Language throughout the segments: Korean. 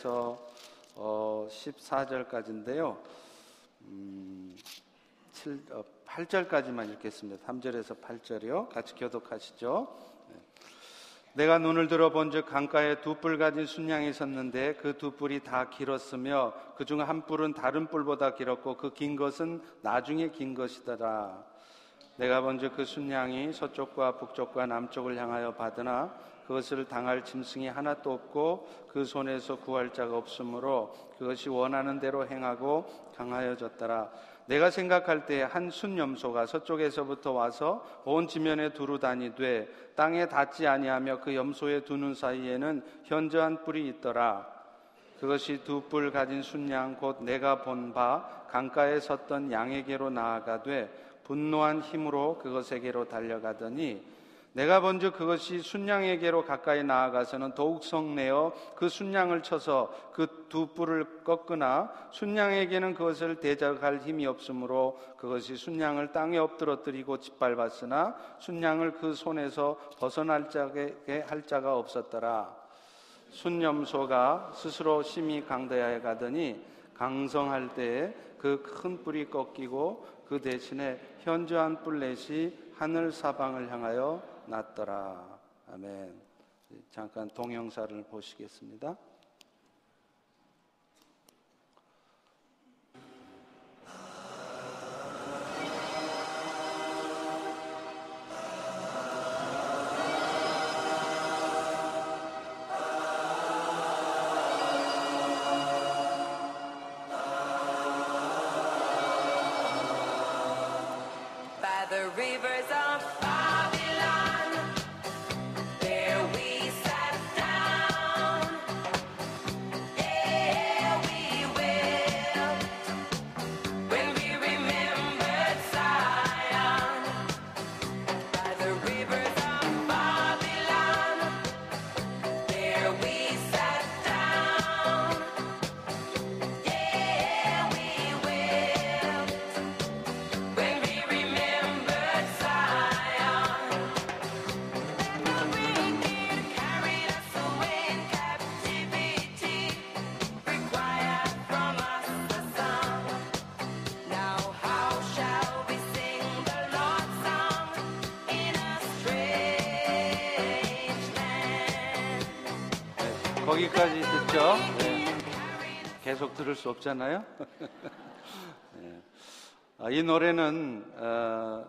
3절에서 어, 14절까지인데요. 음, 7, 어, 8절까지만 읽겠습니다. 3절에서 8절이요. 같이 교독하시죠. 네. 내가 눈을 들어본 즉 강가에 두 뿔 가진 순양이 섰는데 그 두 뿔이 다 길었으며 그 중 한 뿔은 다른 뿔보다 길었고 그 긴 것은 나중에 긴 것이더라. 내가 먼저 그 순양이 서쪽과 북쪽과 남쪽을 향하여 받으나 그것을 당할 짐승이 하나도 없고 그 손에서 구할 자가 없으므로 그것이 원하는 대로 행하고 강하여졌더라. 내가 생각할 때한 순염소가 서쪽에서부터 와서 온 지면에 두루 다니되 땅에 닿지 아니하며 그 염소의 두눈 사이에는 현저한 뿔이 있더라. 그것이 두 뿔 가진 순양 곧 내가 본 바 강가에 섰던 양에게로 나아가되 분노한 힘으로 그것에게로 달려가더니 내가 먼저 그것이 순양에게로 가까이 나아가서는 더욱 성내어 그 순양을 쳐서 그 두 뿔을 꺾으나 순양에게는 그것을 대적할 힘이 없으므로 그것이 순양을 땅에 엎드러뜨리고 짓밟았으나 순양을 그 손에서 벗어날 자게 할 자가 없었더라. 순염소가 스스로 심히 강대하여 가더니 강성할 때에 그 큰 뿔이 꺾이고 그 대신에 현저한 뿔렛이 하늘 사방을 향하여 났더라. 아멘. 잠깐 동영사를 보시겠습니다. 거기까지 듣죠? 네. 계속 들을 수 없잖아요. 네. 아, 이 노래는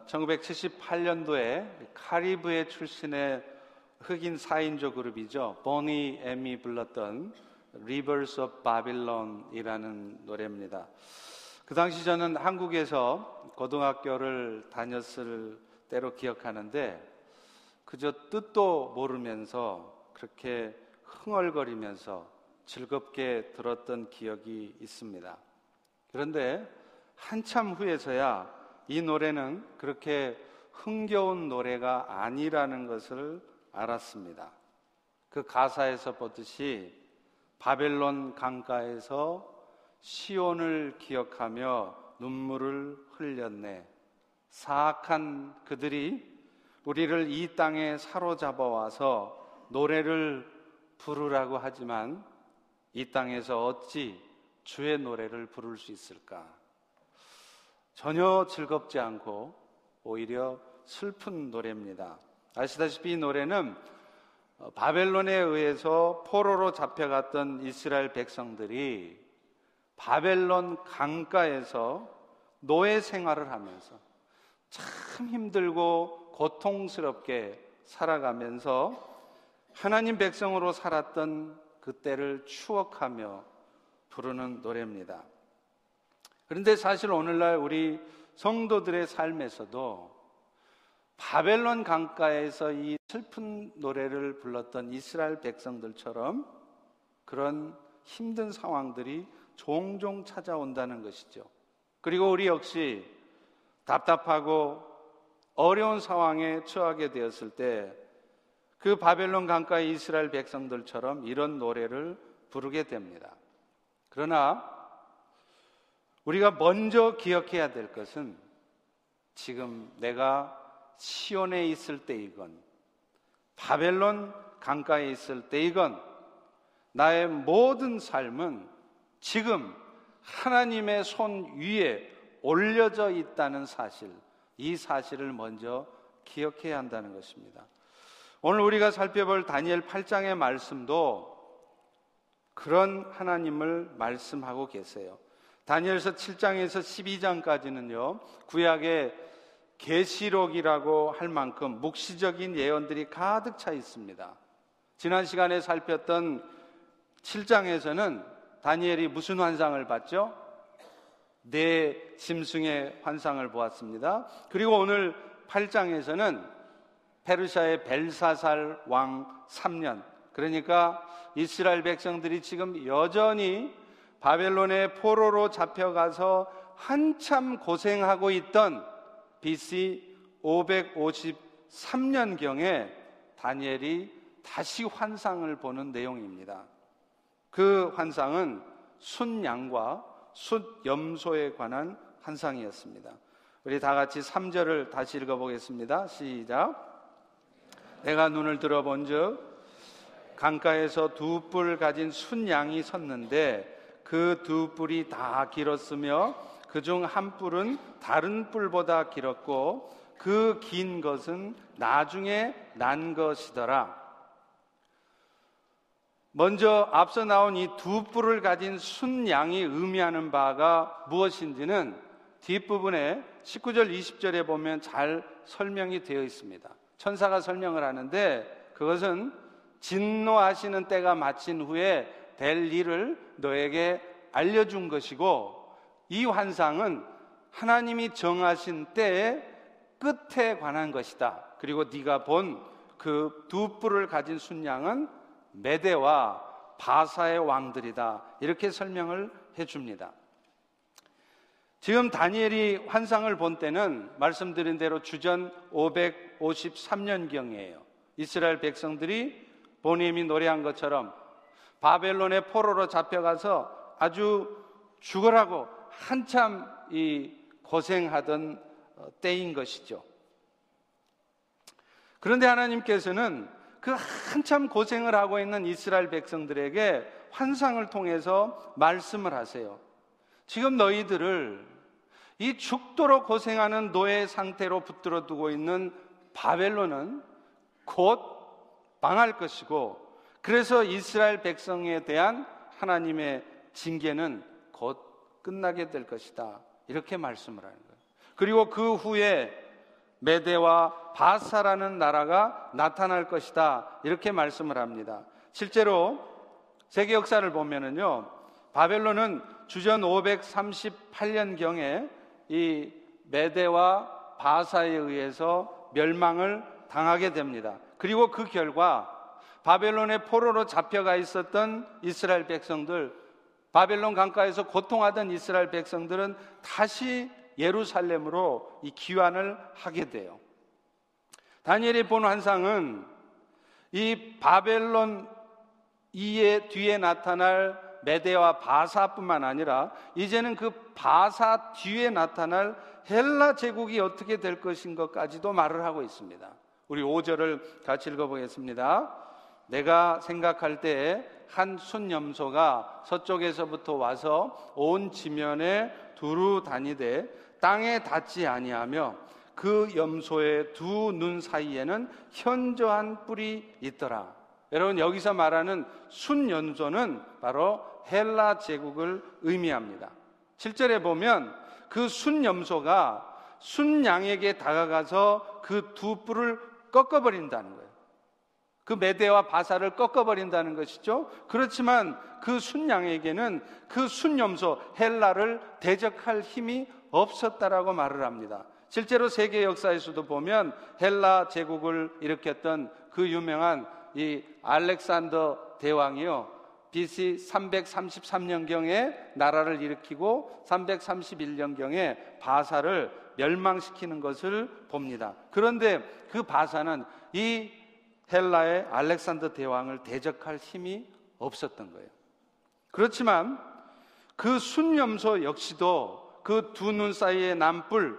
1978년도에 어, 카리브해 출신의 흑인 4인조 그룹이죠. 보니 엠이 불렀던 Rivers of Babylon이라는 노래입니다. 그 당시 저는 한국에서 고등학교를 다녔을 때로 기억하는데 그저 뜻도 모르면서 그렇게 흥얼거리면서 즐겁게 들었던 기억이 있습니다. 그런데 한참 후에서야 이 노래는 그렇게 흥겨운 노래가 아니라는 것을 알았습니다. 그 가사에서 보듯이 바벨론 강가에서 시온을 기억하며 눈물을 흘렸네. 사악한 그들이 우리를 이 땅에 사로잡아 와서 노래를 부르라고 하지만 이 땅에서 어찌 주의 노래를 부를 수 있을까? 전혀 즐겁지 않고 오히려 슬픈 노래입니다. 아시다시피 이 노래는 바벨론에 의해서 포로로 잡혀갔던 이스라엘 백성들이 바벨론 강가에서 노예 생활을 하면서 참 힘들고 고통스럽게 살아가면서 하나님 백성으로 살았던 그때를 추억하며 부르는 노래입니다. 그런데 사실 오늘날 우리 성도들의 삶에서도 바벨론 강가에서 이 슬픈 노래를 불렀던 이스라엘 백성들처럼 그런 힘든 상황들이 종종 찾아온다는 것이죠. 그리고 우리 역시 답답하고 어려운 상황에 처하게 되었을 때 그 바벨론 강가의 이스라엘 백성들처럼 이런 노래를 부르게 됩니다. 그러나 우리가 먼저 기억해야 될 것은 지금 내가 시온에 있을 때이건 바벨론 강가에 있을 때이건 나의 모든 삶은 지금 하나님의 손 위에 올려져 있다는 사실, 이 사실을 먼저 기억해야 한다는 것입니다. 오늘 우리가 살펴볼 다니엘 8장의 말씀도 그런 하나님을 말씀하고 계세요. 다니엘서 7장에서 12장까지는요. 구약의 계시록이라고 할 만큼 묵시적인 예언들이 가득 차 있습니다. 지난 시간에 살폈던 7장에서는 다니엘이 무슨 환상을 봤죠? 네 짐승의 환상을 보았습니다. 그리고 오늘 8장에서는 페르시아의 벨사살 왕 3년 그러니까 이스라엘 백성들이 지금 여전히 바벨론의 포로로 잡혀가서 한참 고생하고 있던 BC 553년경에 다니엘이 다시 환상을 보는 내용입니다. 그 환상은 순양과 숫염소에 관한 환상이었습니다. 우리 다 같이 3절을 다시 읽어보겠습니다. 시작. 내가 눈을 들어본 즉 강가에서 두 뿔 가진 순양이 섰는데 그 두 뿔이 다 길었으며 그 중 한 뿔은 다른 뿔보다 길었고 그 긴 것은 나중에 난 것이더라. 먼저 앞서 나온 이 두 뿔을 가진 순양이 의미하는 바가 무엇인지는 뒷부분에 19절, 20절에 보면 잘 설명이 되어 있습니다. 천사가 설명을 하는데 그것은 진노하시는 때가 마친 후에 될 일을 너에게 알려준 것이고 이 환상은 하나님이 정하신 때의 끝에 관한 것이다. 그리고 네가 본 그 두 뿔을 가진 순양은 메대와 바사의 왕들이다. 이렇게 설명을 해 줍니다. 지금 다니엘이 환상을 본 때는 말씀드린 대로 주전 553년경이에요. 이스라엘 백성들이 보님이 노래한 것처럼 바벨론의 포로로 잡혀가서 아주 죽으라고 한참 이 고생하던 어, 때인 것이죠. 그런데 하나님께서는 그 한참 고생을 하고 있는 이스라엘 백성들에게 환상을 통해서 말씀을 하세요. 지금 너희들을 이 죽도록 고생하는 노예 상태로 붙들어 두고 있는 바벨론은 곧 망할 것이고 그래서 이스라엘 백성에 대한 하나님의 징계는 곧 끝나게 될 것이다. 이렇게 말씀을 하는 거예요. 그리고 그 후에 메대와 바사라는 나라가 나타날 것이다. 이렇게 말씀을 합니다. 실제로 세계 역사를 보면은요. 바벨론은 주전 538년경에 이 메대와 바사에 의해서 멸망을 당하게 됩니다. 그리고 그 결과 바벨론의 포로로 잡혀가 있었던 이스라엘 백성들, 바벨론 강가에서 고통하던 이스라엘 백성들은 다시 예루살렘으로 이 귀환을 하게 돼요. 다니엘이 본 환상은 이 바벨론 이에 뒤에 나타날 메데와 바사뿐만 아니라 이제는 그 바사 뒤에 나타날 헬라 제국이 어떻게 될 것인 것까지도 말을 하고 있습니다. 우리 5절을 같이 읽어보겠습니다. 내가 생각할 때에 한 순염소가 서쪽에서부터 와서 온 지면에 두루 다니되 땅에 닿지 아니하며 그 염소의 두 눈 사이에는 현저한 뿔이 있더라. 여러분 여기서 말하는 순염소는 바로 헬라 제국을 의미합니다. 7절에 보면 그 순염소가 순양에게 다가가서 그 두 뿔을 꺾어버린다는 거예요. 그 메대와 바사를 꺾어버린다는 것이죠. 그렇지만 그 순양에게는 그 순염소 헬라를 대적할 힘이 없었다라고 말을 합니다. 실제로 세계 역사에서도 보면 헬라 제국을 일으켰던 그 유명한 이 알렉산더 대왕이요. BC 333년경에 나라를 일으키고 331년경에 바사를 멸망시키는 것을 봅니다. 그런데 그 바사는 이 헬라의 알렉산더 대왕을 대적할 힘이 없었던 거예요. 그렇지만 그 순염소 역시도 그 두 눈 사이에 남뿔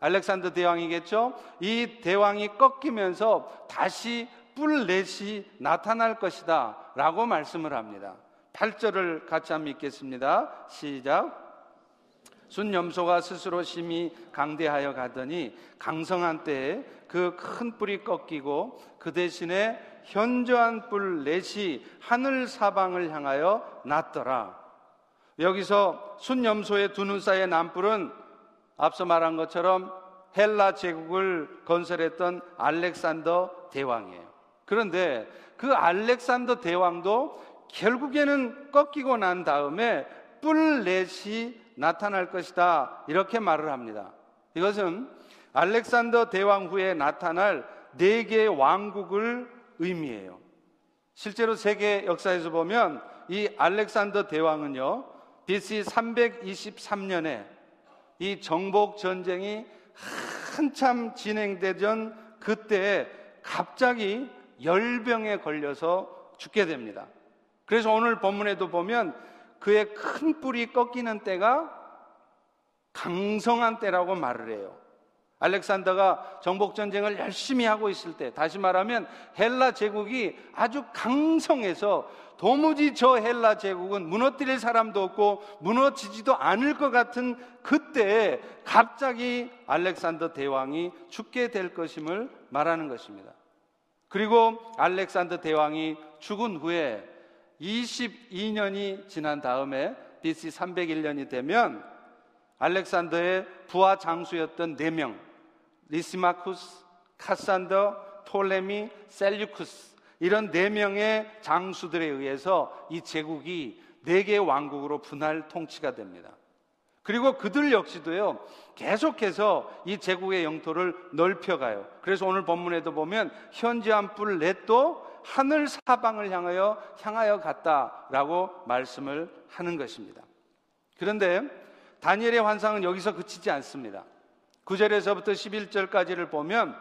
알렉산더 대왕이겠죠? 이 대왕이 꺾이면서 다시 뿔넷이 나타날 것이다 라고 말씀을 합니다. 8절을 같이 한번 읽겠습니다. 시작. 순염소가 스스로 심히 강대하여 가더니 강성한 때에 그 큰 뿔이 꺾이고 그 대신에 현저한 뿔 넷이 하늘 사방을 향하여 났더라. 여기서 순염소의 두 눈 사이의 남뿔은 앞서 말한 것처럼 헬라 제국을 건설했던 알렉산더 대왕이에요. 그런데 그 알렉산더 대왕도 결국에는 꺾이고 난 다음에 뿔넷이 나타날 것이다. 이렇게 말을 합니다. 이것은 알렉산더 대왕 후에 나타날 네 개의 왕국을 의미해요. 실제로 세계 역사에서 보면 이 알렉산더 대왕은요, BC 323년에 이 정복 전쟁이 한참 진행되던 그때 갑자기 열병에 걸려서 죽게 됩니다. 그래서 오늘 본문에도 보면 그의 큰 뿔이 꺾이는 때가 강성한 때라고 말을 해요. 알렉산더가 정복 전쟁을 열심히 하고 있을 때, 다시 말하면 헬라 제국이 아주 강성해서 도무지 저 헬라 제국은 무너뜨릴 사람도 없고 무너지지도 않을 것 같은 그때 갑자기 알렉산더 대왕이 죽게 될 것임을 말하는 것입니다. 그리고 알렉산더 대왕이 죽은 후에 22년이 지난 다음에 BC 301년이 되면 알렉산더의 부하 장수였던 4명, 리시마쿠스, 카산더, 톨레미, 셀류쿠스 이런 4명의 장수들에 의해서 이 제국이 4개의 왕국으로 분할 통치가 됩니다. 그리고 그들 역시도요, 계속해서 이 제국의 영토를 넓혀가요. 그래서 오늘 본문에도 보면 현지 한 뿔 넷도 하늘 사방을 향하여 향하여 갔다라고 말씀을 하는 것입니다. 그런데 다니엘의 환상은 여기서 그치지 않습니다. 9절에서부터 11절까지를 보면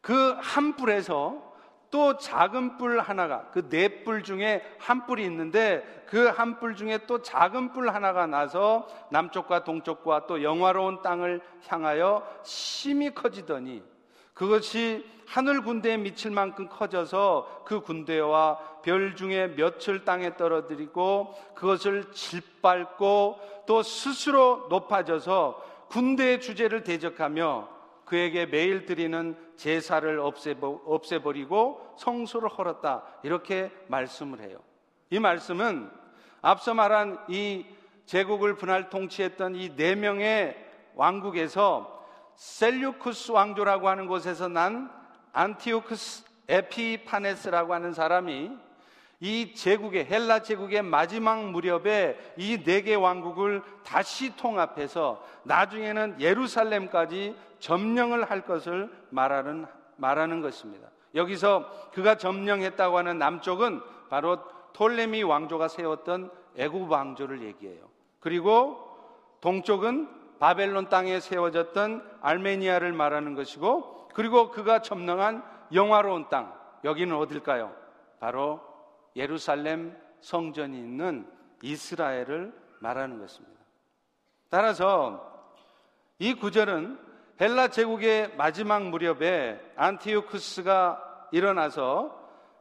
그 한 뿔에서 또 작은 뿔 하나가 그 네 뿔 중에 한 뿔이 있는데 그 한 뿔 중에 또 작은 뿔 하나가 나서 남쪽과 동쪽과 또 영화로운 땅을 향하여 심히 커지더니 그것이 하늘 군대에 미칠 만큼 커져서 그 군대와 별 중에 몇을 땅에 떨어뜨리고 그것을 짓밟고 또 스스로 높아져서 군대의 주제를 대적하며 그에게 매일 드리는 제사를 없애버 리고 성소를 헐었다. 이렇게 말씀을 해요. 이 말씀은 앞서 말한 이 제국을 분할 통치했던 이 네 명의 왕국에서 셀류쿠스 왕조라고 하는 곳에서 난 안티오크스 에피파네스라고 하는 사람이 이 제국의 헬라 제국의 마지막 무렵에 이 네 개 왕국을 다시 통합해서 나중에는 예루살렘까지 점령을 할 것을 말하는 말하는 것입니다. 여기서 그가 점령했다고 하는 남쪽은 바로 톨레미 왕조가 세웠던 애굽 왕조를 얘기해요. 그리고 동쪽은 바벨론 땅에 세워졌던 알메니아를 말하는 것이고 그리고 그가 점령한 영화로운 땅 여기는 어딜까요? 바로 예루살렘 성전이 있는 이스라엘을 말하는 것입니다. 따라서 이 구절은 헬라 제국의 마지막 무렵에 안티오쿠스가 일어나서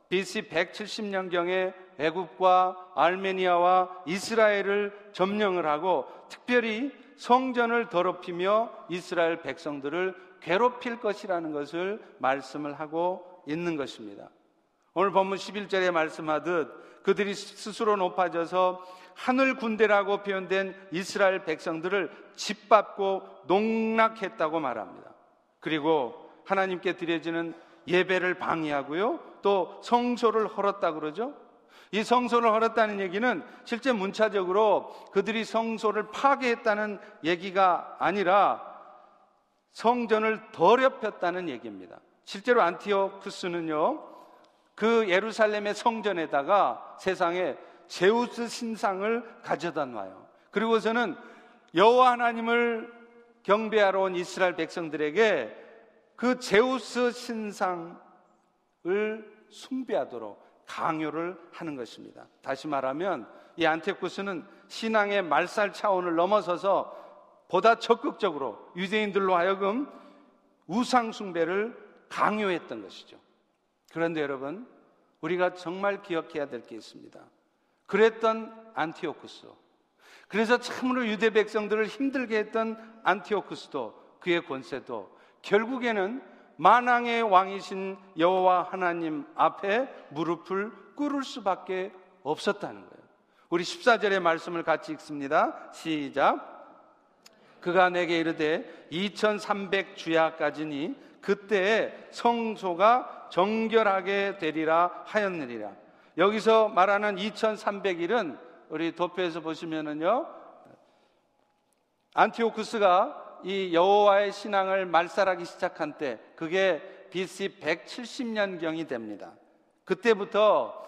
BC 170년경에 애굽과 알메니아와 이스라엘을 점령을 하고 특별히 성전을 더럽히며 이스라엘 백성들을 괴롭힐 것이라는 것을 말씀을 하고 있는 것입니다. 오늘 본문 11절에 말씀하듯 그들이 스스로 높아져서 하늘 군대라고 표현된 이스라엘 백성들을 짓밟고 농락했다고 말합니다. 그리고 하나님께 드려지는 예배를 방해하고요. 또 성소를 헐었다 그러죠. 이 성소를 헐었다는 얘기는 실제 문자적으로 그들이 성소를 파괴했다는 얘기가 아니라 성전을 더럽혔다는 얘기입니다. 실제로 안티오쿠스는요, 그 예루살렘의 성전에다가 세상에 제우스 신상을 가져다 놔요. 그리고서는 여호와 하나님을 경배하러 온 이스라엘 백성들에게 그 제우스 신상을 숭배하도록 강요를 하는 것입니다. 다시 말하면 이 안테쿠스는 신앙의 말살 차원을 넘어서서 보다 적극적으로 유대인들로 하여금 우상 숭배를 강요했던 것이죠. 그런데 여러분, 우리가 정말 기억해야 될 게 있습니다. 그랬던 안티오쿠스. 그래서 참으로 유대 백성들을 힘들게 했던 안티오쿠스도 그의 권세도 결국에는 만왕의 왕이신 여호와 하나님 앞에 무릎을 꿇을 수밖에 없었다는 거예요. 우리 14절의 말씀을 같이 읽습니다. 시작. 그가 내게 이르되 2300 주야까지니 그때 성소가 정결하게 되리라 하였느니라. 여기서 말하는 2300일은 우리 도표에서 보시면은요. 안티오쿠스가 이 여호와의 신앙을 말살하기 시작한 때 그게 BC 170년경이 됩니다. 그때부터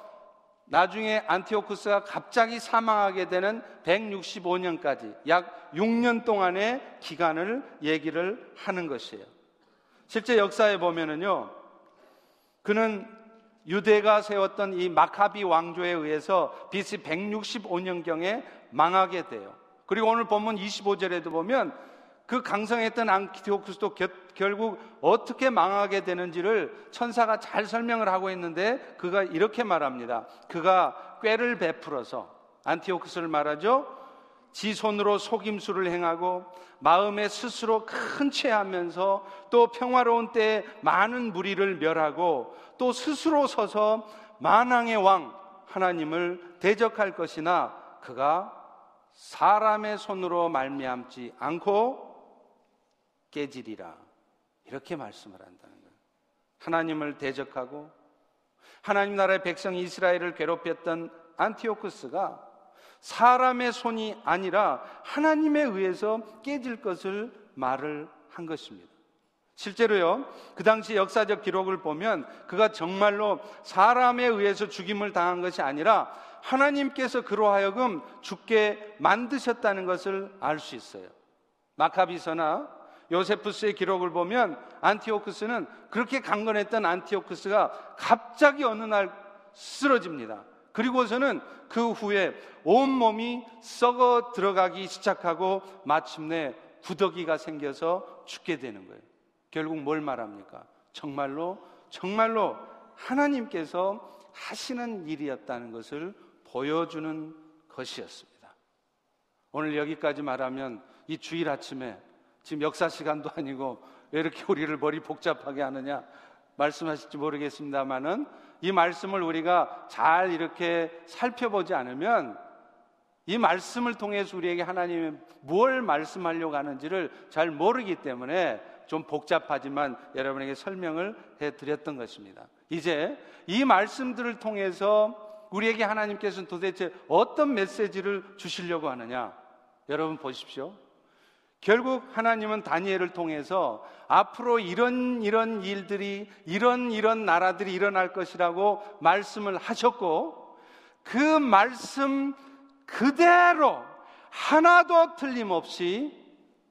나중에 안티오쿠스가 갑자기 사망하게 되는 165년까지 약 6년 동안의 기간을 얘기를 하는 것이에요. 실제 역사에 보면은요, 그는 유대가 세웠던 이 마카비 왕조에 의해서 BC 165년경에 망하게 돼요. 그리고 오늘 본문 25절에도 보면 그 강성했던 안티오쿠스도 결국 어떻게 망하게 되는지를 천사가 잘 설명을 하고 있는데 그가 이렇게 말합니다. 그가 꾀를 베풀어서 안티오쿠스를 말하죠. 지 손으로 속임수를 행하고 마음에 스스로 큰 채하면서 또 평화로운 때에 많은 무리를 멸하고 또 스스로 서서 만왕의 왕 하나님을 대적할 것이나 그가 사람의 손으로 말미암지 않고 깨지리라. 이렇게 말씀을 한다는 거예요. 하나님을 대적하고 하나님 나라의 백성 이스라엘을 괴롭혔던 안티오쿠스가 사람의 손이 아니라 하나님에 의해서 깨질 것을 말을 한 것입니다. 실제로요, 그 당시 역사적 기록을 보면 그가 정말로 사람에 의해서 죽임을 당한 것이 아니라 하나님께서 그로 하여금 죽게 만드셨다는 것을 알 수 있어요. 마카비서나 요세푸스의 기록을 보면 안티오크스는 그렇게 강건했던 안티오크스가 갑자기 어느 날 쓰러집니다. 그리고서는 그 후에 온몸이 썩어 들어가기 시작하고 마침내 구더기가 생겨서 죽게 되는 거예요. 결국 뭘 말합니까? 정말로, 정말로 하나님께서 하시는 일이었다는 것을 보여주는 것이었습니다. 오늘 여기까지 말하면 이 주일 아침에 지금 역사 시간도 아니고 왜 이렇게 우리를 머리 복잡하게 하느냐 말씀하실지 모르겠습니다만은 이 말씀을 우리가 잘 이렇게 살펴보지 않으면 이 말씀을 통해서 우리에게 하나님이 뭘 말씀하려고 하는지를 잘 모르기 때문에 좀 복잡하지만 여러분에게 설명을 해 드렸던 것입니다. 이제 이 말씀들을 통해서 우리에게 하나님께서는 도대체 어떤 메시지를 주시려고 하느냐? 여러분 보십시오. 결국 하나님은 다니엘을 통해서 앞으로 이런 이런 일들이 이런 이런 나라들이 일어날 것이라고 말씀을 하셨고 그 말씀 그대로 하나도 틀림없이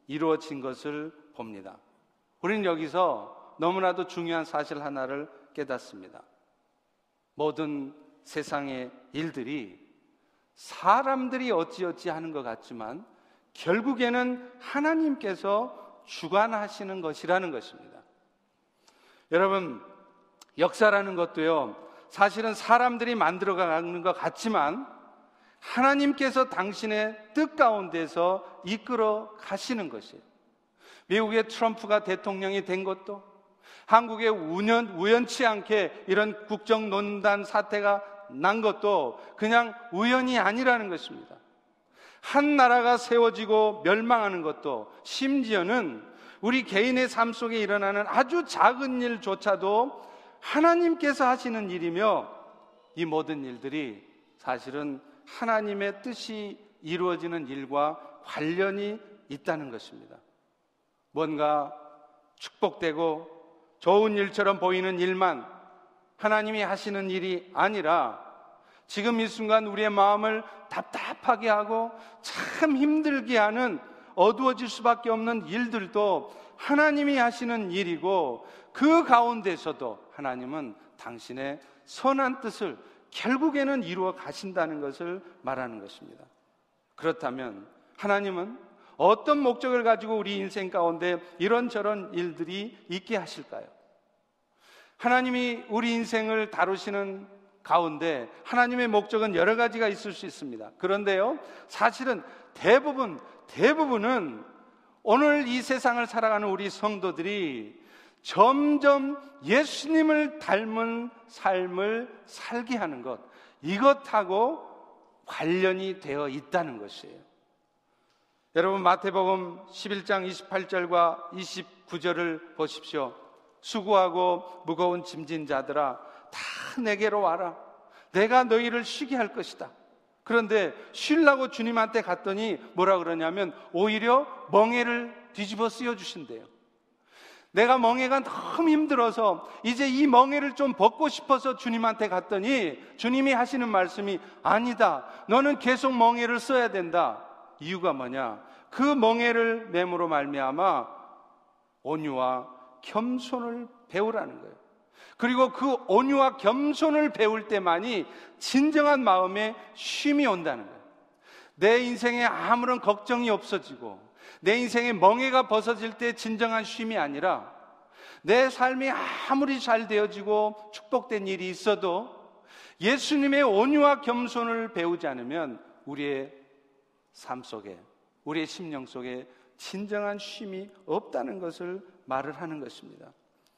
이루어진 것을 봅니다. 우리는 여기서 너무나도 중요한 사실 하나를 깨닫습니다. 모든 세상의 일들이 사람들이 어찌어찌 하는 것 같지만 결국에는 하나님께서 주관하시는 것이라는 것입니다. 여러분, 역사라는 것도요, 사실은 사람들이 만들어 가는 것 같지만 하나님께서 당신의 뜻 가운데서 이끌어 가시는 것이에요. 미국의 트럼프가 대통령이 된 것도 한국에 우연, 우연치 않게 이런 국정논단 사태가 난 것도 그냥 우연이 아니라는 것입니다. 한 나라가 세워지고 멸망하는 것도 심지어는 우리 개인의 삶 속에 일어나는 아주 작은 일조차도 하나님께서 하시는 일이며 이 모든 일들이 사실은 하나님의 뜻이 이루어지는 일과 관련이 있다는 것입니다. 뭔가 축복되고 좋은 일처럼 보이는 일만 하나님이 하시는 일이 아니라 지금 이 순간 우리의 마음을 답답하게 하고 참 힘들게 하는 어두워질 수밖에 없는 일들도 하나님이 하시는 일이고 그 가운데서도 하나님은 당신의 선한 뜻을 결국에는 이루어 가신다는 것을 말하는 것입니다. 그렇다면 하나님은 어떤 목적을 가지고 우리 인생 가운데 이런저런 일들이 있게 하실까요? 하나님이 우리 인생을 다루시는 가운데 하나님의 목적은 여러 가지가 있을 수 있습니다. 그런데요, 사실은 대부분, 대부분은 오늘 이 세상을 살아가는 우리 성도들이 점점 예수님을 닮은 삶을 살게 하는 것, 이것하고 관련이 되어 있다는 것이에요. 여러분, 마태복음 11장 28절과 29절을 보십시오. 수고하고 무거운 짐진 자들아, 다 내게로 와라. 내가 너희를 쉬게 할 것이다. 그런데 쉬려고 주님한테 갔더니 뭐라 그러냐면 오히려 멍해를 뒤집어 쓰여 주신대요. 내가 멍해가 너무 힘들어서 이제 이 멍해를 좀 벗고 싶어서 주님한테 갔더니 주님이 하시는 말씀이 아니다. 너는 계속 멍해를 써야 된다. 이유가 뭐냐? 그 멍해를 매무로 말미암아 온유와 겸손을 배우라는 거예요. 그리고 그 온유와 겸손을 배울 때만이 진정한 마음에 쉼이 온다는 거예요. 내 인생에 아무런 걱정이 없어지고 내 인생의 멍해가 벗어질 때 진정한 쉼이 아니라 내 삶이 아무리 잘 되어지고 축복된 일이 있어도 예수님의 온유와 겸손을 배우지 않으면 우리의 삶 속에 우리의 심령 속에 진정한 쉼이 없다는 것을 말을 하는 것입니다.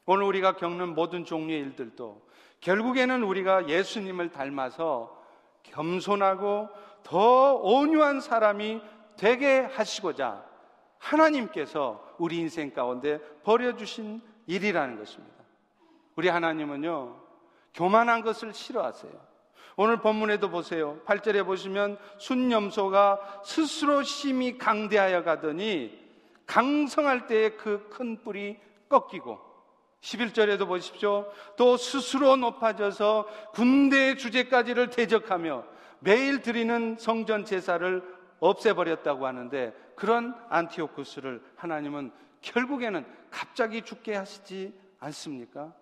오늘 우리가 겪는 모든 종류의 일들도 결국에는 우리가 예수님을 닮아서 겸손하고 더 온유한 사람이 되게 하시고자 하나님께서 우리 인생 가운데 버려주신 일이라는 것입니다. 우리 하나님은요, 교만한 것을 싫어하세요. 오늘 본문에도 보세요. 8절에 보시면 순염소가 스스로 심히 강대하여 가더니 강성할 때에 그 큰 뿔이 꺾이고 11절에도 보십시오. 또 스스로 높아져서 군대의 주제까지를 대적하며 매일 드리는 성전 제사를 없애버렸다고 하는데 그런 안티오쿠스를 하나님은 결국에는 갑자기 죽게 하시지 않습니까?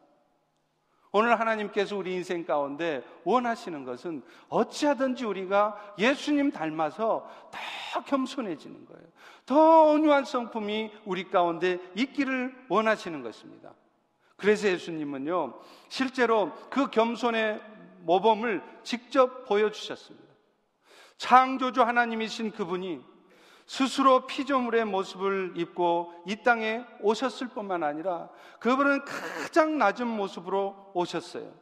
오늘 하나님께서 우리 인생 가운데 원하시는 것은 어찌하든지 우리가 예수님 닮아서 더 겸손해지는 거예요. 더 온유한 성품이 우리 가운데 있기를 원하시는 것입니다. 그래서 예수님은요, 실제로 그 겸손의 모범을 직접 보여주셨습니다. 창조주 하나님이신 그분이 스스로 피조물의 모습을 입고 이 땅에 오셨을 뿐만 아니라 그분은 가장 낮은 모습으로 오셨어요.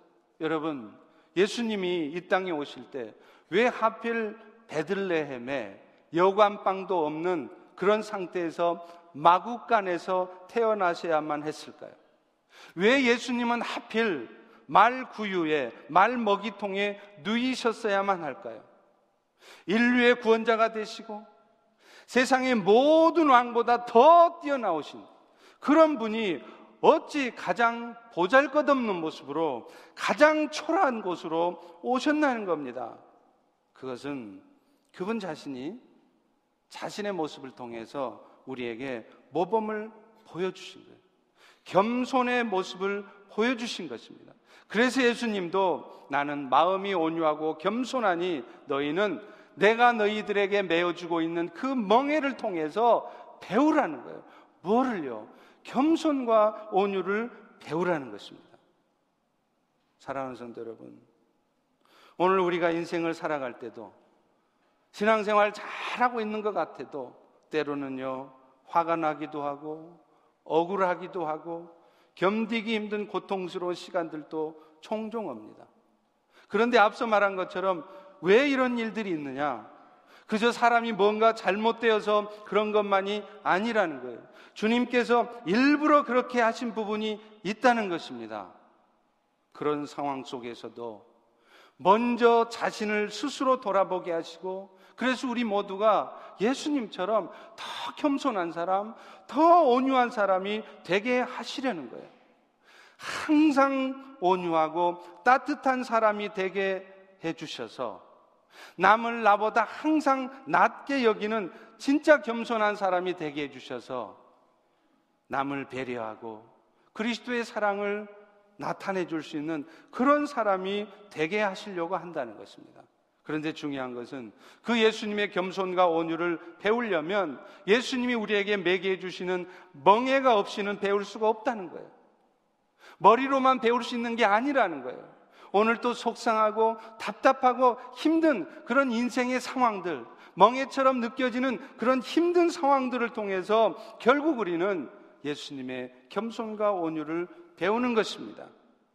여러분, 예수님이 이 땅에 오실 때 왜 하필 베들레헴에 여관방도 없는 그런 상태에서 마국간에서 태어나셔야만 했을까요? 왜 예수님은 하필 말 구유에, 말 먹이통에 누이셨어야만 할까요? 인류의 구원자가 되시고 세상의 모든 왕보다 더 뛰어나오신 그런 분이 어찌 가장 보잘 것 없는 모습으로 가장 초라한 곳으로 오셨나는 겁니다. 그것은 그분 자신이 자신의 모습을 통해서 우리에게 모범을 보여주신 거예요. 겸손의 모습을 보여주신 것입니다. 그래서 예수님도 나는 마음이 온유하고 겸손하니 너희는 내가 너희들에게 메어주고 있는 그 멍해를 통해서 배우라는 거예요. 뭐를요? 겸손과 온유를 배우라는 것입니다. 사랑하는 성도 여러분, 오늘 우리가 인생을 살아갈 때도 신앙생활 잘하고 있는 것 같아도 때로는요, 화가 나기도 하고 억울하기도 하고 견디기 힘든 고통스러운 시간들도 종종 옵니다. 그런데 앞서 말한 것처럼 왜 이런 일들이 있느냐? 그저 사람이 뭔가 잘못되어서 그런 것만이 아니라는 거예요. 주님께서 일부러 그렇게 하신 부분이 있다는 것입니다. 그런 상황 속에서도 먼저 자신을 스스로 돌아보게 하시고 그래서 우리 모두가 예수님처럼 더 겸손한 사람, 더 온유한 사람이 되게 하시려는 거예요. 항상 온유하고 따뜻한 사람이 되게 해주셔서 남을 나보다 항상 낮게 여기는 진짜 겸손한 사람이 되게 해주셔서 남을 배려하고 그리스도의 사랑을 나타내 줄 수 있는 그런 사람이 되게 하시려고 한다는 것입니다. 그런데 중요한 것은 그 예수님의 겸손과 온유를 배우려면 예수님이 우리에게 매개해 주시는 멍해가 없이는 배울 수가 없다는 거예요. 머리로만 배울 수 있는 게 아니라는 거예요. 오늘 또 속상하고 답답하고 힘든 그런 인생의 상황들, 멍해처럼 느껴지는 그런 힘든 상황들을 통해서 결국 우리는 예수님의 겸손과 온유를 배우는 것입니다.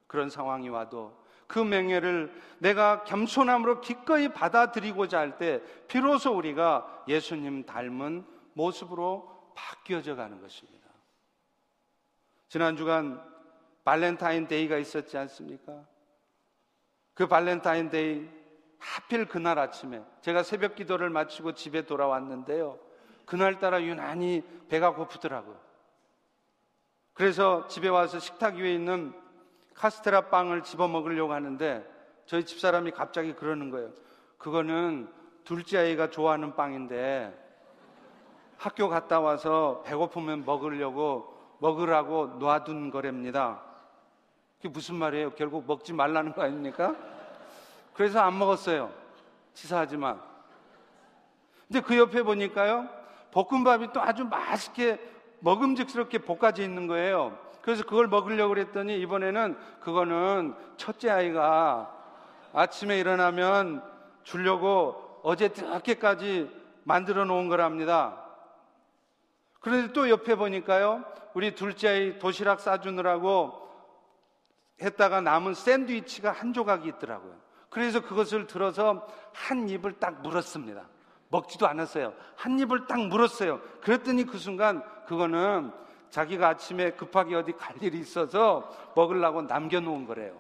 그런 상황이 와도 그 명예를 내가 겸손함으로 기꺼이 받아들이고자 할 때 비로소 우리가 예수님 닮은 모습으로 바뀌어져 가는 것입니다. 지난 주간 발렌타인 데이가 있었지 않습니까? 그 발렌타인 데이 하필 그날 아침에 제가 새벽 기도를 마치고 집에 돌아왔는데요. 그날따라 유난히 배가 고프더라고요. 그래서 집에 와서 식탁 위에 있는 카스테라 빵을 집어 먹으려고 하는데 저희 집사람이 갑자기 그러는 거예요. 그거는 둘째 아이가 좋아하는 빵인데 학교 갔다 와서 배고프면 먹으려고 먹으라고 놔둔 거랍니다. 그게 무슨 말이에요? 결국 먹지 말라는 거 아닙니까? 그래서 안 먹었어요. 치사하지만. 근데 그 옆에 보니까요, 볶음밥이 또 아주 맛있게 먹음직스럽게 볶아져 있는 거예요. 그래서 그걸 먹으려고 그랬더니 이번에는 그거는 첫째 아이가 아침에 일어나면 주려고 어제 늦게까지 만들어 놓은 거랍니다. 그런데 또 옆에 보니까요, 우리 둘째 아이 도시락 싸주느라고 했다가 남은 샌드위치가 한 조각이 있더라고요. 그래서 그것을 들어서 한 입을 딱 물었습니다. 먹지도 않았어요. 한 입을 딱 물었어요. 그랬더니 그 순간 그거는 자기가 아침에 급하게 어디 갈 일이 있어서 먹으려고 남겨놓은 거래요.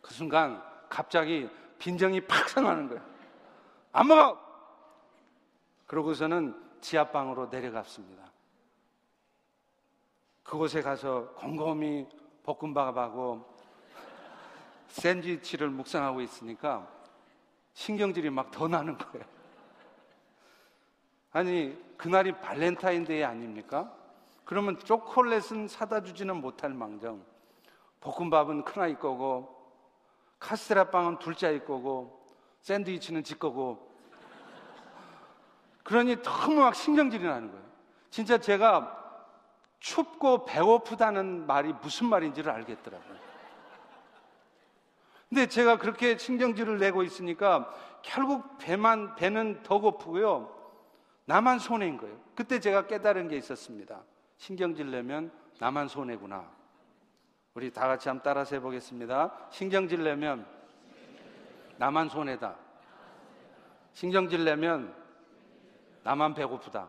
그 순간 갑자기 빈정이 팍 상하는 거예요. 안 먹어! 그러고서는 지하방으로 내려갔습니다. 그곳에 가서 곰곰이 볶음밥하고 샌드위치를 묵상하고 있으니까 신경질이 막 더 나는 거예요. 아니, 그날이 발렌타인데이 아닙니까? 그러면 초콜릿은 사다 주지는 못할 망정. 볶음밥은 큰아이 거고, 카스테라 빵은 둘째 아이 거고, 샌드위치는 지 거고. 그러니 너무 막 신경질이 나는 거예요. 진짜 제가 춥고 배고프다는 말이 무슨 말인지를 알겠더라고요. 근데 제가 그렇게 신경질을 내고 있으니까 결국 배만, 배는 더 고프고요. 나만 손해인 거예요. 그때 제가 깨달은 게 있었습니다. 신경질 내면 나만 손해구나. 우리 다 같이 한번 따라서 해보겠습니다. 신경질 내면 나만 손해다. 신경질 내면 나만 배고프다.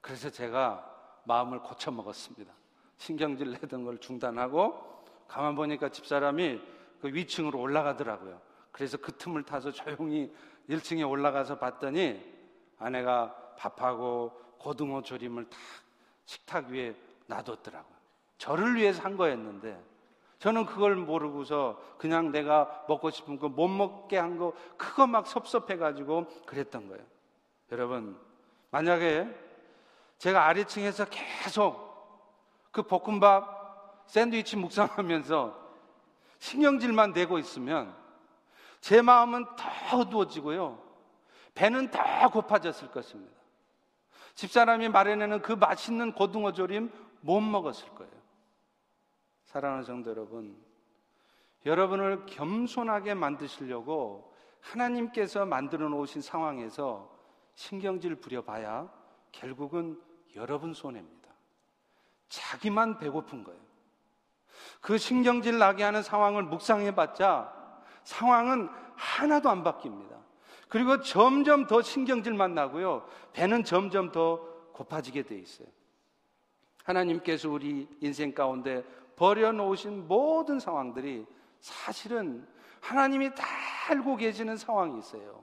그래서 제가 마음을 고쳐 먹었습니다. 신경질 내던 걸 중단하고 가만 보니까 집사람이 그 위층으로 올라가더라고요. 그래서 그 틈을 타서 조용히 1층에 올라가서 봤더니 아내가 밥하고 고등어 조림을 다 식탁 위에 놔뒀더라고요. 저를 위해서 한 거였는데 저는 그걸 모르고서 그냥 내가 먹고 싶은 거 못 먹게 한 거 그거 막 섭섭해가지고 그랬던 거예요. 여러분 만약에 제가 아래층에서 계속 그 볶음밥 샌드위치 묵상하면서 신경질만 내고 있으면 제 마음은 더 어두워지고요. 배는 더 고파졌을 것입니다. 집사람이 마련해는 그 맛있는 고등어 조림 못 먹었을 거예요. 사랑하는 성도 여러분, 여러분을 겸손하게 만드시려고 하나님께서 만들어 놓으신 상황에서 신경질 부려봐야 결국은 여러분 손해입니다. 자기만 배고픈 거예요. 그 신경질 나게 하는 상황을 묵상해 봤자 상황은 하나도 안 바뀝니다. 그리고 점점 더 신경질만 나고요. 배는 점점 더 고파지게 돼 있어요. 하나님께서 우리 인생 가운데 버려놓으신 모든 상황들이 사실은 하나님이 다 알고 계시는 상황이 있어요.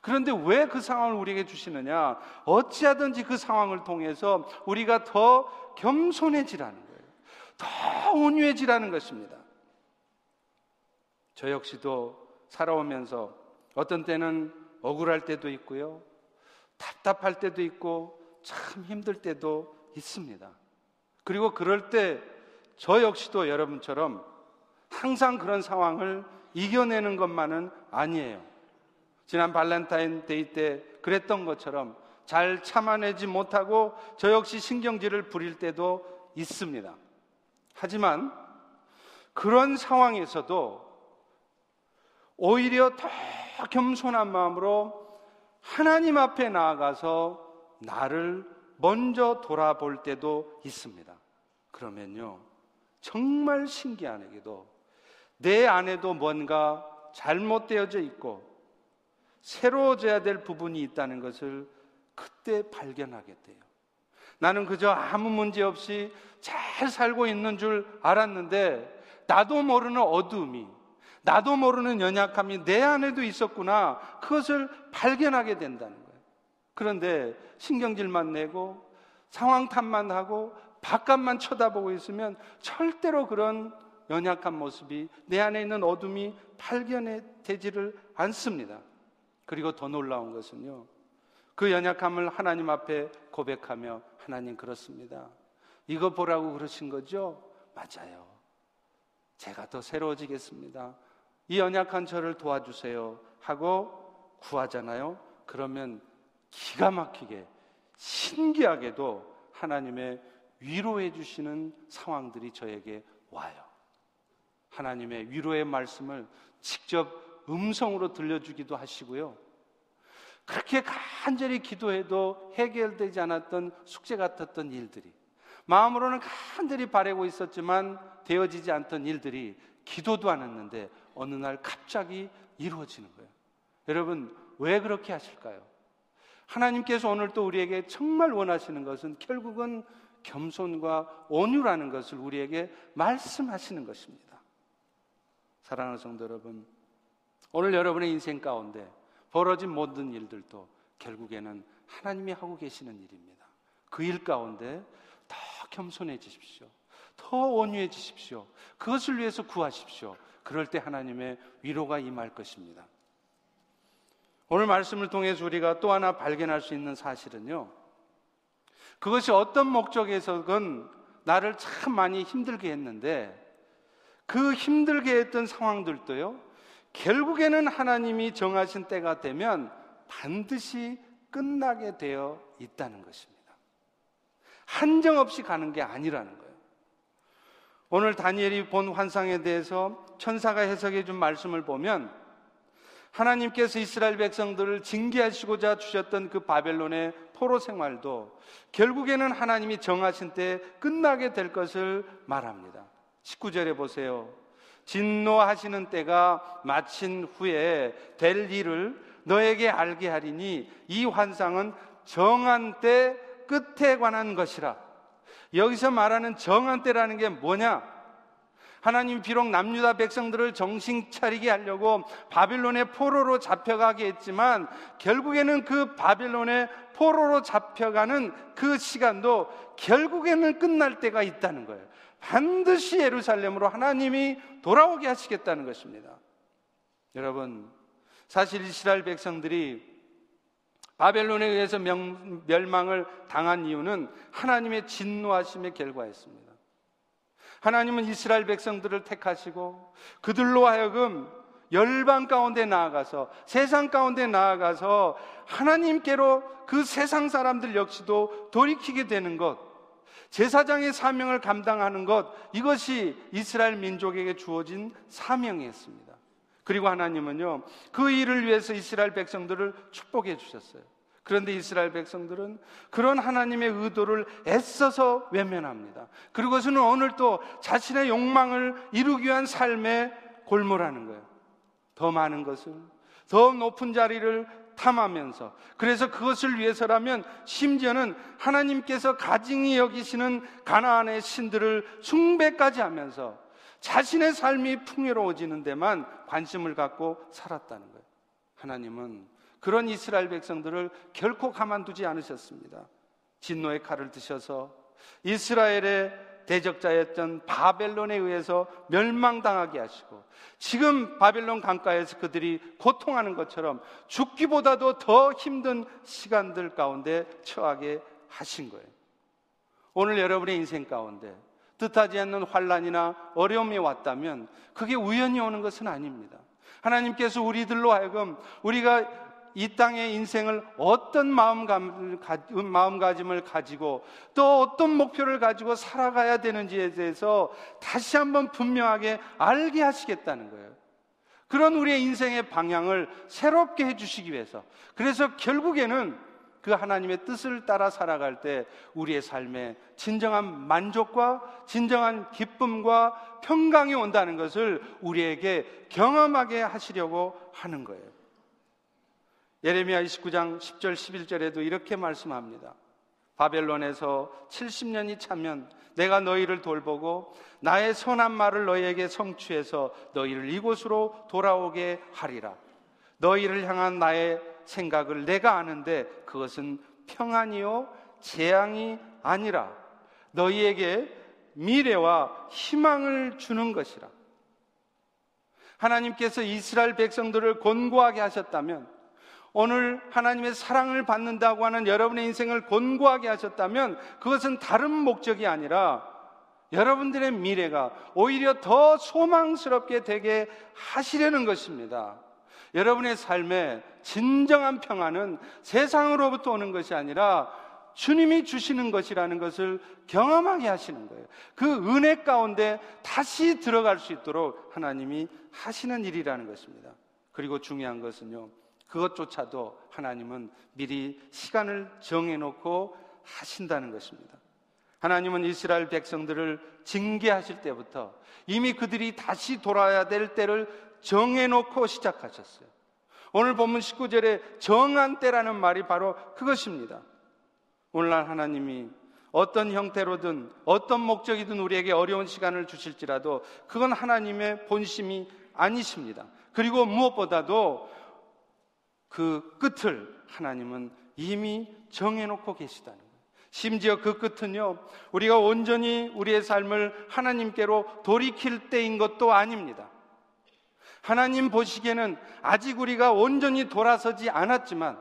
그런데 왜 그 상황을 우리에게 주시느냐? 어찌하든지 그 상황을 통해서 우리가 더 겸손해지라는 거예요. 더 온유해지라는 것입니다. 저 역시도 살아오면서 어떤 때는 억울할 때도 있고요. 답답할 때도 있고 참 힘들 때도 있습니다. 그리고 그럴 때 저 역시도 여러분처럼 항상 그런 상황을 이겨내는 것만은 아니에요. 지난 발렌타인 데이 때 그랬던 것처럼 잘 참아내지 못하고 저 역시 신경질을 부릴 때도 있습니다. 하지만 그런 상황에서도 오히려 더 겸손한 마음으로 하나님 앞에 나아가서 나를 먼저 돌아볼 때도 있습니다. 그러면요, 정말 신기하게도 내 안에도 뭔가 잘못되어져 있고 새로워져야 될 부분이 있다는 것을 그때 발견하게 돼요. 나는 그저 아무 문제 없이 잘 살고 있는 줄 알았는데 나도 모르는 어둠이 나도 모르는 연약함이 내 안에도 있었구나. 그것을 발견하게 된다는 거예요. 그런데 신경질만 내고 상황 탓만 하고 바깥만 쳐다보고 있으면 절대로 그런 연약한 모습이 내 안에 있는 어둠이 발견해 되지를 않습니다. 그리고 더 놀라운 것은요. 그 연약함을 하나님 앞에 고백하며 하나님 그렇습니다. 이거 보라고 그러신 거죠? 맞아요. 제가 더 새로워지겠습니다. 이 연약한 저를 도와주세요. 하고 구하잖아요. 그러면 기가 막히게 신기하게도 하나님의 위로해 주시는 상황들이 저에게 와요. 하나님의 위로의 말씀을 직접 음성으로 들려주기도 하시고요. 그렇게 간절히 기도해도 해결되지 않았던 숙제 같았던 일들이 마음으로는 간절히 바라고 있었지만 되어지지 않던 일들이 기도도 안 했는데 어느 날 갑자기 이루어지는 거예요. 여러분, 왜 그렇게 하실까요? 하나님께서 오늘 또 우리에게 정말 원하시는 것은 결국은 겸손과 온유라는 것을 우리에게 말씀하시는 것입니다. 사랑하는 성도 여러분, 오늘 여러분의 인생 가운데 벌어진 모든 일들도 결국에는 하나님이 하고 계시는 일입니다. 그 일 가운데 더 겸손해지십시오. 더 온유해지십시오. 그것을 위해서 구하십시오. 그럴 때 하나님의 위로가 임할 것입니다. 오늘 말씀을 통해서 우리가 또 하나 발견할 수 있는 사실은요. 그것이 어떤 목적에서건 나를 참 많이 힘들게 했는데 그 힘들게 했던 상황들도요. 결국에는 하나님이 정하신 때가 되면 반드시 끝나게 되어 있다는 것입니다. 한정없이 가는 게 아니라는 거예요. 오늘 다니엘이 본 환상에 대해서 천사가 해석해 준 말씀을 보면 하나님께서 이스라엘 백성들을 징계하시고자 주셨던 그 바벨론의 포로 생활도 결국에는 하나님이 정하신 때 끝나게 될 것을 말합니다. 19절에 보세요. 진노하시는 때가 마친 후에 될 일을 너에게 알게 하리니 이 환상은 정한 때 끝에 관한 것이라. 여기서 말하는 정한 때라는 게 뭐냐? 하나님 비록 남유다 백성들을 정신 차리게 하려고 바빌론의 포로로 잡혀가게 했지만 결국에는 그 바빌론의 포로로 잡혀가는 그 시간도 결국에는 끝날 때가 있다는 거예요. 반드시 예루살렘으로 하나님이 돌아오게 하시겠다는 것입니다. 여러분, 사실 이스라엘 백성들이 바벨론에 의해서 명, 멸망을 당한 이유는 하나님의 진노하심의 결과였습니다. 하나님은 이스라엘 백성들을 택하시고 그들로 하여금 열방 가운데 나아가서 세상 가운데 나아가서 하나님께로 그 세상 사람들 역시도 돌이키게 되는 것, 제사장의 사명을 감당하는 것, 이것이 이스라엘 민족에게 주어진 사명이었습니다. 그리고 하나님은요, 그 일을 위해서 이스라엘 백성들을 축복해 주셨어요. 그런데 이스라엘 백성들은 그런 하나님의 의도를 애써서 외면합니다. 그리고서는 오늘 또 자신의 욕망을 이루기 위한 삶에 골몰하는 거예요. 더 많은 것을, 더 높은 자리를 탐하면서 그래서 그것을 위해서라면 심지어는 하나님께서 가증히 여기시는 가나안의 신들을 숭배까지 하면서 자신의 삶이 풍요로워지는 데만 관심을 갖고 살았다는 거예요. 하나님은 그런 이스라엘 백성들을 결코 가만두지 않으셨습니다. 진노의 칼을 드셔서 이스라엘의 대적자였던 바벨론에 의해서 멸망당하게 하시고 지금 바벨론 강가에서 그들이 고통하는 것처럼 죽기보다도 더 힘든 시간들 가운데 처하게 하신 거예요. 오늘 여러분의 인생 가운데 뜻하지 않는 환란이나 어려움이 왔다면 그게 우연히 오는 것은 아닙니다. 하나님께서 우리들로 하여금 우리가 이 땅의 인생을 어떤 마음가짐을 가지고 또 어떤 목표를 가지고 살아가야 되는지에 대해서 다시 한번 분명하게 알게 하시겠다는 거예요. 그런 우리의 인생의 방향을 새롭게 해주시기 위해서. 그래서 결국에는 그 하나님의 뜻을 따라 살아갈 때 우리의 삶에 진정한 만족과 진정한 기쁨과 평강이 온다는 것을 우리에게 경험하게 하시려고 하는 거예요. 예레미야 29장 10절 11절에도 이렇게 말씀합니다. 바벨론에서 70년이 차면 내가 너희를 돌보고 나의 선한 말을 너희에게 성취해서 너희를 이곳으로 돌아오게 하리라. 너희를 향한 나의 생각을 내가 아는데 그것은 평안이요 재앙이 아니라 너희에게 미래와 희망을 주는 것이라. 하나님께서 이스라엘 백성들을 곤고하게 하셨다면 오늘 하나님의 사랑을 받는다고 하는 여러분의 인생을 곤고하게 하셨다면 그것은 다른 목적이 아니라 여러분들의 미래가 오히려 더 소망스럽게 되게 하시려는 것입니다. 여러분의 삶에 진정한 평안은 세상으로부터 오는 것이 아니라 주님이 주시는 것이라는 것을 경험하게 하시는 거예요. 그 은혜 가운데 다시 들어갈 수 있도록 하나님이 하시는 일이라는 것입니다. 그리고 중요한 것은요. 그것조차도 하나님은 미리 시간을 정해놓고 하신다는 것입니다. 하나님은 이스라엘 백성들을 징계하실 때부터 이미 그들이 다시 돌아야 될 때를 정해놓고 시작하셨어요. 오늘 본문 19절에 정한 때라는 말이 바로 그것입니다. 오늘날 하나님이 어떤 형태로든 어떤 목적이든 우리에게 어려운 시간을 주실지라도 그건 하나님의 본심이 아니십니다. 그리고 무엇보다도 그 끝을 하나님은 이미 정해놓고 계시다는 거예요. 심지어 그 끝은요, 우리가 온전히 우리의 삶을 하나님께로 돌이킬 때인 것도 아닙니다. 하나님 보시기에는 아직 우리가 온전히 돌아서지 않았지만,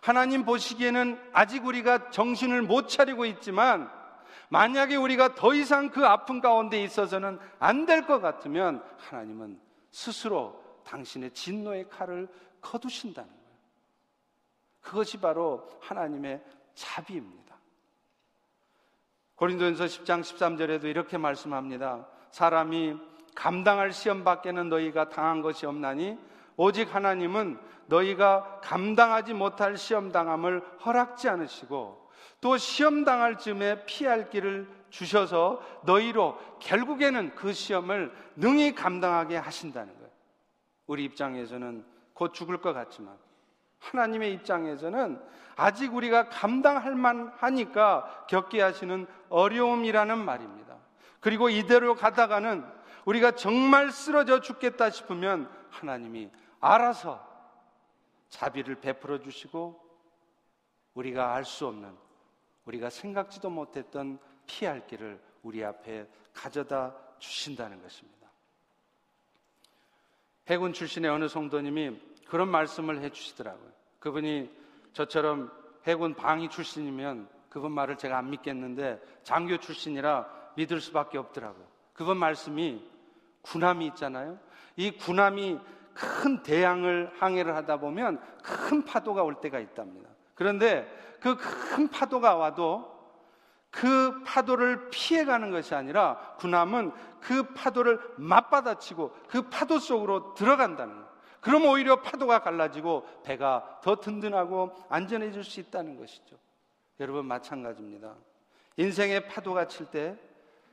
하나님 보시기에는 아직 우리가 정신을 못 차리고 있지만, 만약에 우리가 더 이상 그 아픔 가운데 있어서는 안 될 것 같으면 하나님은 스스로 당신의 진노의 칼을 거두신다는 거예요. 그것이 바로 하나님의 자비입니다. 고린도전서 10장 13절에도 이렇게 말씀합니다. 사람이 감당할 시험 밖에는 너희가 당한 것이 없나니 오직 하나님은 너희가 감당하지 못할 시험 당함을 허락지 않으시고 또 시험 당할 즈음에 피할 길을 주셔서 너희로 결국에는 그 시험을 능히 감당하게 하신다는 거예요. 우리 입장에서는 곧 죽을 것 같지만 하나님의 입장에서는 아직 우리가 감당할 만하니까 겪게 하시는 어려움이라는 말입니다. 그리고 이대로 가다가는 우리가 정말 쓰러져 죽겠다 싶으면 하나님이 알아서 자비를 베풀어 주시고 우리가 알 수 없는 우리가 생각지도 못했던 피할 길을 우리 앞에 가져다 주신다는 것입니다. 해군 출신의 어느 성도님이 그런 말씀을 해 주시더라고요. 그분이 저처럼 해군 방위 출신이면 그분 말을 제가 안 믿겠는데 장교 출신이라 믿을 수밖에 없더라고요. 그분 말씀이 군함이 있잖아요. 이 군함이 큰 대양을 항해를 하다 보면 큰 파도가 올 때가 있답니다. 그런데 그 큰 파도가 와도 그 파도를 피해가는 것이 아니라 군함은 그 파도를 맞받아치고 그 파도 속으로 들어간다는 거예요. 그럼 오히려 파도가 갈라지고 배가 더 든든하고 안전해질 수 있다는 것이죠. 여러분 마찬가지입니다. 인생의 파도가 칠 때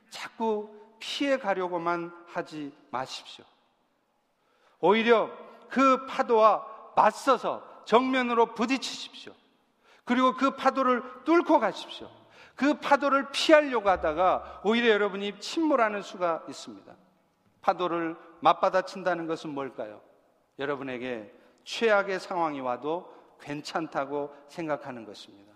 자꾸 피해 가려고만 하지 마십시오. 오히려 그 파도와 맞서서 정면으로 부딪히십시오. 그리고 그 파도를 뚫고 가십시오. 그 파도를 피하려고 하다가 오히려 여러분이 침몰하는 수가 있습니다. 파도를 맞받아친다는 것은 뭘까요? 여러분에게 최악의 상황이 와도 괜찮다고 생각하는 것입니다.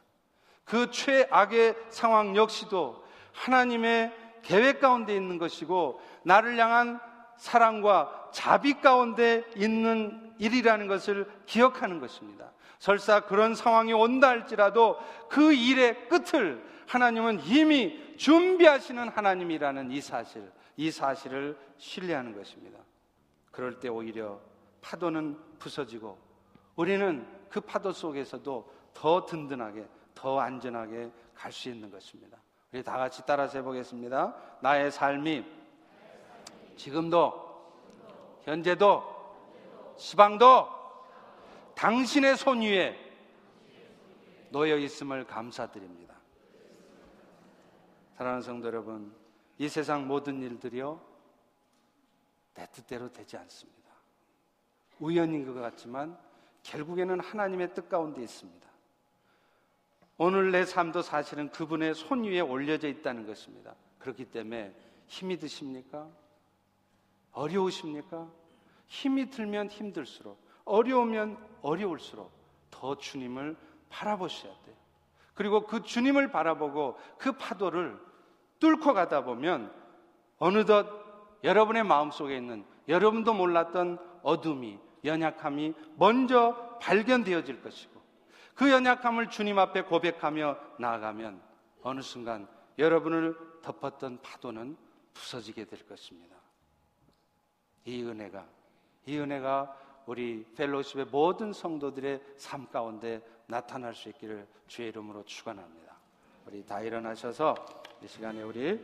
그 최악의 상황 역시도 하나님의 계획 가운데 있는 것이고 나를 향한 사랑과 자비 가운데 있는 일이라는 것을 기억하는 것입니다. 설사 그런 상황이 온다 할지라도 그 일의 끝을 하나님은 이미 준비하시는 하나님이라는 이 사실, 이 사실을 신뢰하는 것입니다. 그럴 때 오히려 파도는 부서지고 우리는 그 파도 속에서도 더 든든하게, 더 안전하게 갈 수 있는 것입니다. 우리 다 같이 따라서 해보겠습니다. 나의 삶이 지금도, 현재도, 시방도 당신의 손 위에 놓여 있음을 감사드립니다. 사랑하는 성도 여러분, 이 세상 모든 일들이요, 내 뜻대로 되지 않습니다. 우연인 것 같지만 결국에는 하나님의 뜻 가운데 있습니다. 오늘 내 삶도 사실은 그분의 손 위에 올려져 있다는 것입니다. 그렇기 때문에 힘이 드십니까? 어려우십니까? 힘이 들면 힘들수록, 어려우면 어려울수록 더 주님을 바라보셔야 돼요. 그리고 그 주님을 바라보고 그 파도를 뚫고 가다 보면 어느덧 여러분의 마음속에 있는 여러분도 몰랐던 어둠이, 연약함이 먼저 발견되어질 것이고 그 연약함을 주님 앞에 고백하며 나아가면 어느 순간 여러분을 덮었던 파도는 부서지게 될 것입니다. 이 은혜가, 이 은혜가 우리 펠로십의 모든 성도들의 삶 가운데 나타날 수 있기를 주의 이름으로 축원합니다. 우리 다 일어나셔서 이 시간에 우리